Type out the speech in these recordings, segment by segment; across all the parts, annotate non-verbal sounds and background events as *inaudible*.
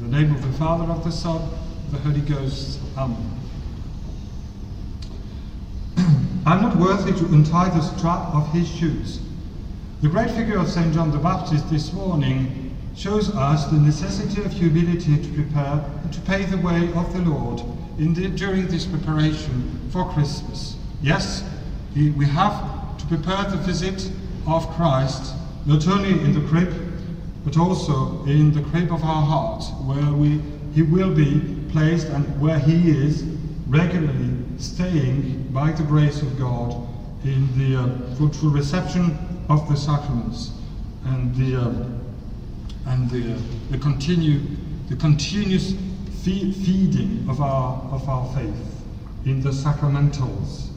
In the name of the Father, of the Son, of the Holy Ghost. Amen. *clears throat* I'm not worthy to untie the strap of his shoes. The great figure of St. John the Baptist this morning shows us the necessity of humility to prepare and to pave the way of the Lord the, during this preparation for Christmas. Yes, we have to prepare the visit of Christ not only in the crib, but also in the crib of our heart, where we, he will be placed and where he is regularly staying by the grace of God in the uh, fruitful reception of the sacraments and the uh, and the, uh, the continue the continuous fe feeding of our of our faith in the sacramentals.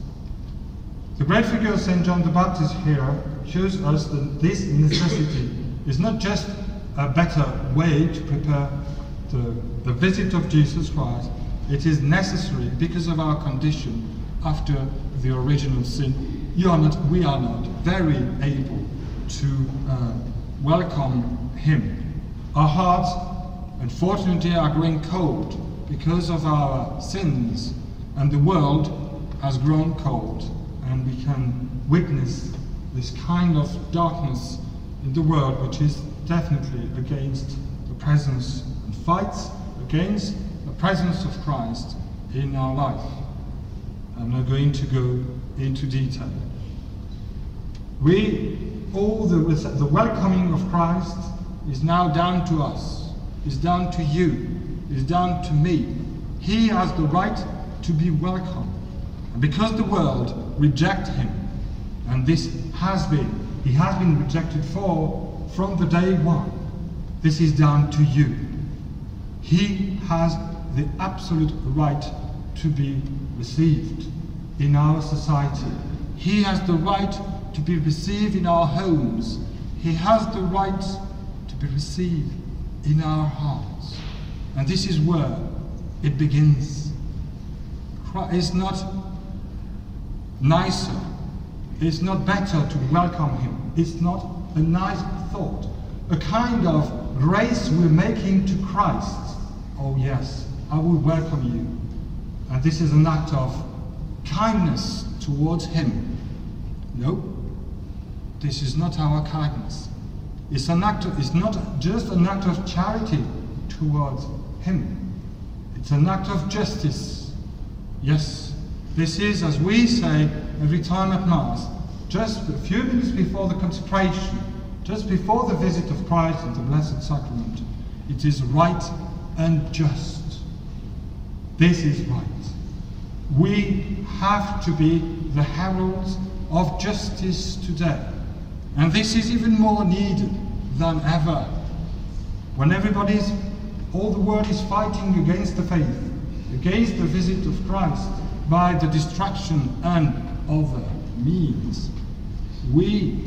The great figure of Saint John the Baptist here shows us that this necessity is not just a better way to prepare the, the visit of Jesus Christ, it is necessary because of our condition after the original sin. You are not, we are not very able to uh, welcome Him. Our hearts, unfortunately, are growing cold because of our sins, and the world has grown cold, and we can witness this kind of darkness in the world which is definitely against the presence and fights against the presence of Christ in our life. I'm not going to go into detail. We, all the, the welcoming of Christ is now down to us, is down to you, is down to me. He has the right to be welcome. And because the world reject him, and this has been, he has been rejected for from the day one, this is down to you. He has the absolute right to be received in our society. He has the right to be received in our homes. He has the right to be received in our hearts. And this is where it begins. It's not nicer, it's not better to welcome him. It's not a nice thought, a kind of grace we're making to Christ. Oh, yes, I will welcome you. And this is an act of kindness towards Him. No, this is not our kindness. It's, an act of, it's not just an act of charity towards Him, it's an act of justice. Yes, this is, as we say every time at Mass, just a few minutes before the consecration, just before the visit of Christ in the Blessed Sacrament, it is right and just. This is right. We have to be the heralds of justice today. And this is even more needed than ever. When everybody's, all the world is fighting against the faith, against the visit of Christ by the distraction and other means. We,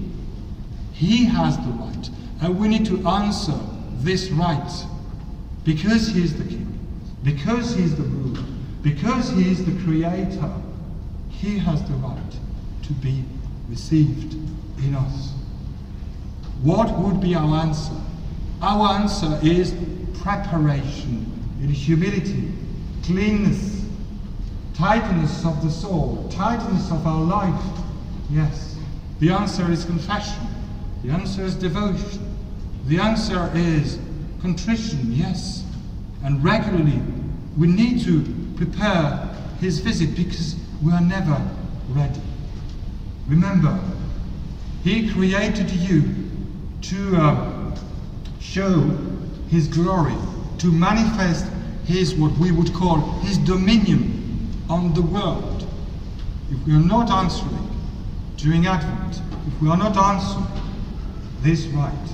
He has the right, and we need to answer this right because He is the King, because He is the ruler, because He is the Creator. He has the right to be received in us. What would be our answer? Our answer is preparation in humility, cleanness, tightness of the soul, tightness of our life. Yes. The answer is confession. The answer is devotion. The answer is contrition, yes. And regularly we need to prepare his visit because we are never ready. Remember, he created you to uh, show his glory, to manifest his, what we would call, his dominion on the world. If we are not answering during Advent, if we are not answering this right,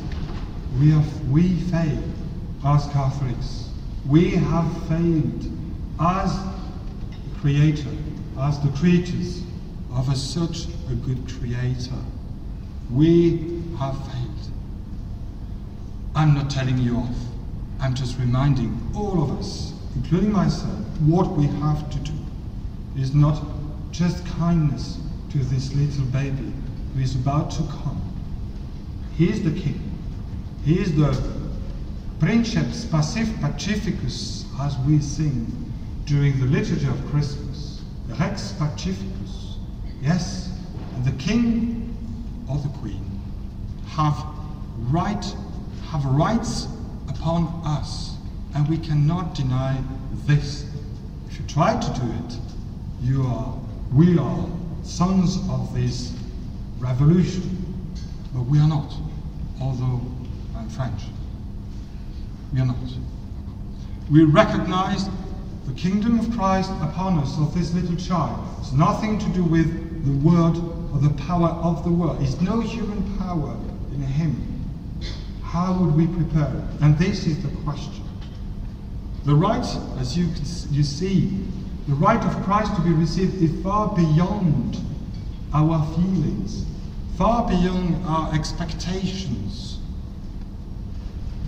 we have we failed as Catholics. We have failed as Creator, as the creatures of a, such a good Creator. We have failed. I'm not telling you off. I'm just reminding all of us, including myself, what we have to do is not just kindness to this little baby who is about to come. He is the king. He is the Princeps Pacificus, as we sing during the liturgy of Christmas. Rex Pacificus. Yes, and the king or the queen have right have rights upon us, and we cannot deny this. If you try to do it, you are we are sons of this revolution, but we are not, although I'm French. We are not. We recognize the kingdom of Christ upon us of this little child. It's nothing to do with the word or the power of the word. It's no human power in him. How would we prepare? And this is the question. The right, as you, you see, the right of Christ to be received is far beyond our feelings, far beyond our expectations.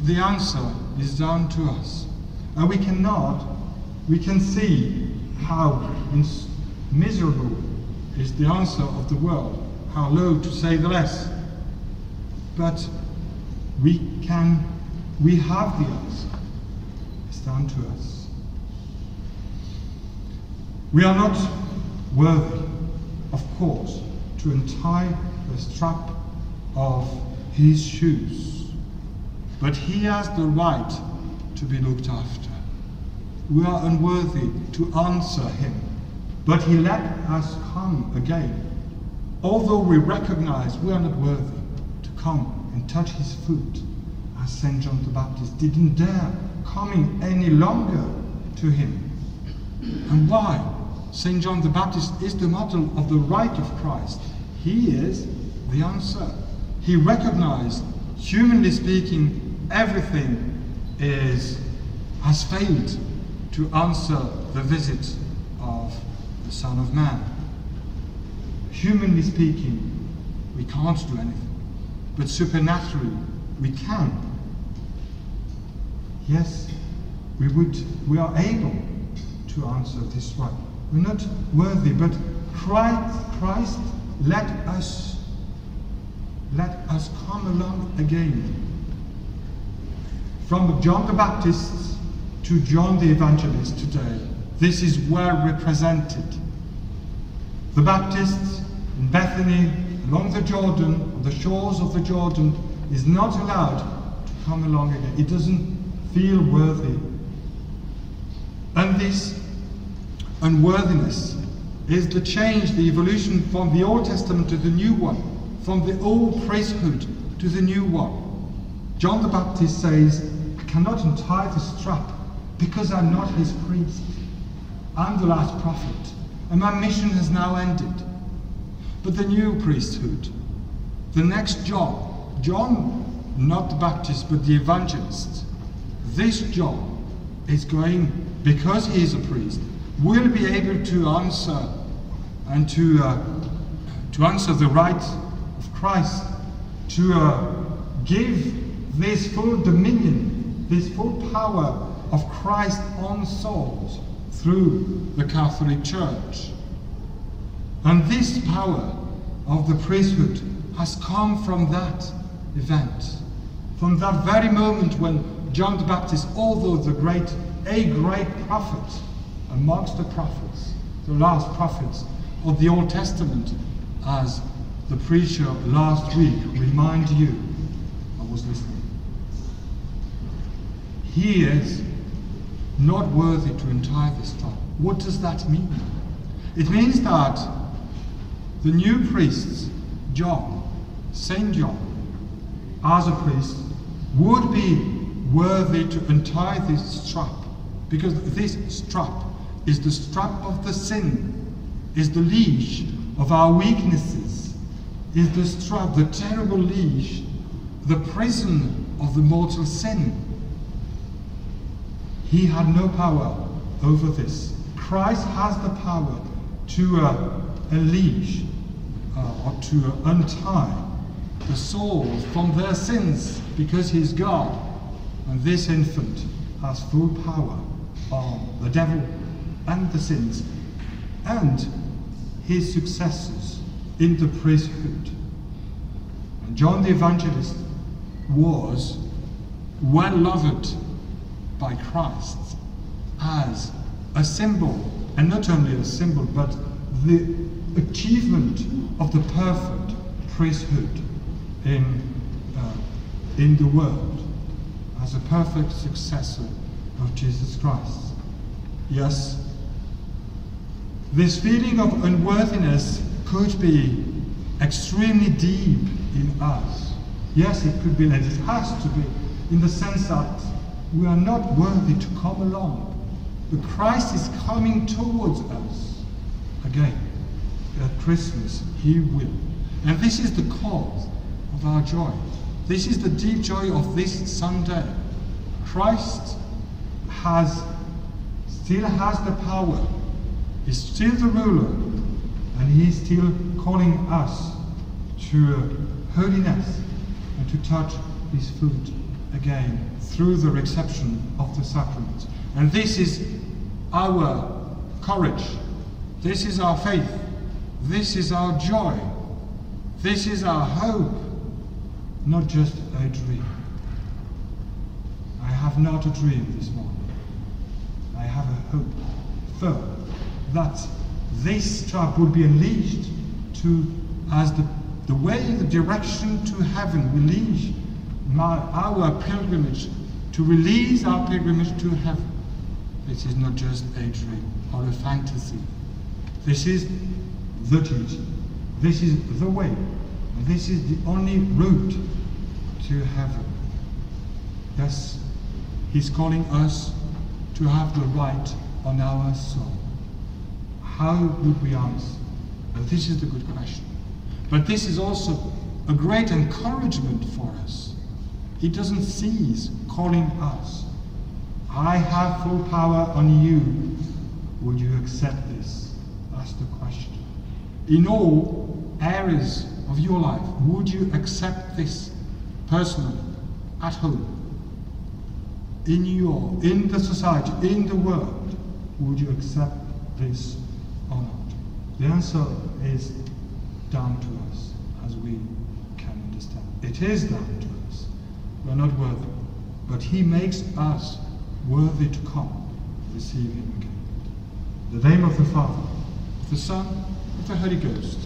The answer is down to us. And we cannot, we can see how miserable is the answer of the world, how low to say the less. But we can, we have the answer. It's down to us. We are not worthy, of course, to untie the strap of his shoes, but he has the right to be looked after. We are unworthy to answer him, but he let us come again. Although we recognize we are not worthy to come and touch his foot, as St. John the Baptist didn't dare coming any longer to him. And why? St. John the Baptist is the model of the right of Christ. He is the answer. He recognized, humanly speaking, everything is has failed to answer the visit of the Son of Man. Humanly speaking, we can't do anything, but supernaturally, we can. Yes, we would we are able to answer this right. We're not worthy, but Christ, Christ let us let us come along again. From John the Baptist to John the Evangelist today, this is well represented. The Baptist in Bethany, along the Jordan, on the shores of the Jordan, is not allowed to come along again. It doesn't feel worthy. And this unworthiness is the change, the evolution from the Old Testament to the New one, from the old priesthood to the new one. John the Baptist says, I cannot untie the strap because I'm not his priest. I'm the last prophet, and my mission has now ended. But the new priesthood, the next John, John, not the Baptist, but the evangelist, this John is going, because he is a priest, will be able to answer and to, uh, to answer the right of Christ, to uh, give this full dominion, this full power of Christ on souls through the Catholic Church. And this power of the priesthood has come from that event, from that very moment when John the Baptist, although the great, a great prophet, amongst the prophets, the last prophets of the Old Testament, as the preacher last week reminded you. I was listening. He is not worthy to untie this strap. What does that mean? It means that the new priests, John, Saint John, as a priest, would be worthy to untie this strap because this strap is the strap of the sin, is the leash of our weaknesses, is the strap, the terrible leash, the prison of the mortal sin. He had no power over this. Christ has the power to uh, unleash uh, or to uh, untie the souls from their sins because he's God. And this infant has full power on the devil and the sins and his successors in the priesthood. And John the Evangelist was well loved by Christ as a symbol, and not only a symbol, but the achievement of the perfect priesthood in, uh, in the world, as a perfect successor of Jesus Christ. Yes, this feeling of unworthiness could be extremely deep in us. Yes, it could be, and it has to be, in the sense that we are not worthy to come along. But Christ is coming towards us again. At Christmas, He will. And this is the cause of our joy. This is the deep joy of this Sunday. Christ has still has the power, is still the ruler, and He's still calling us to holiness and to touch His foot again through the reception of the sacrament. And this is our courage. This is our faith. This is our joy. This is our hope, not just a dream. I have not a dream this morning. I have a hope firm that this child will be unleashed to as the, the way, the direction to heaven will lead our pilgrimage, to release our pilgrimage to heaven. This is not just a dream or a fantasy. This is the teaching. This is the way. This is the only route to heaven. Yes, He's calling us to have the right on our soul. How would we answer? Well, this is the good question. But this is also a great encouragement for us. He doesn't cease calling us. I have full power on you. Would you accept this? That's the question. In all areas of your life, would you accept this personally, at home, in your, in the society, in the world? Would you accept this or not? The answer is down to us, as we can understand. It is down to us. We're not worthy. But He makes us worthy to come receive Him again. In the name of the Father, of the Son, of the Holy Ghost.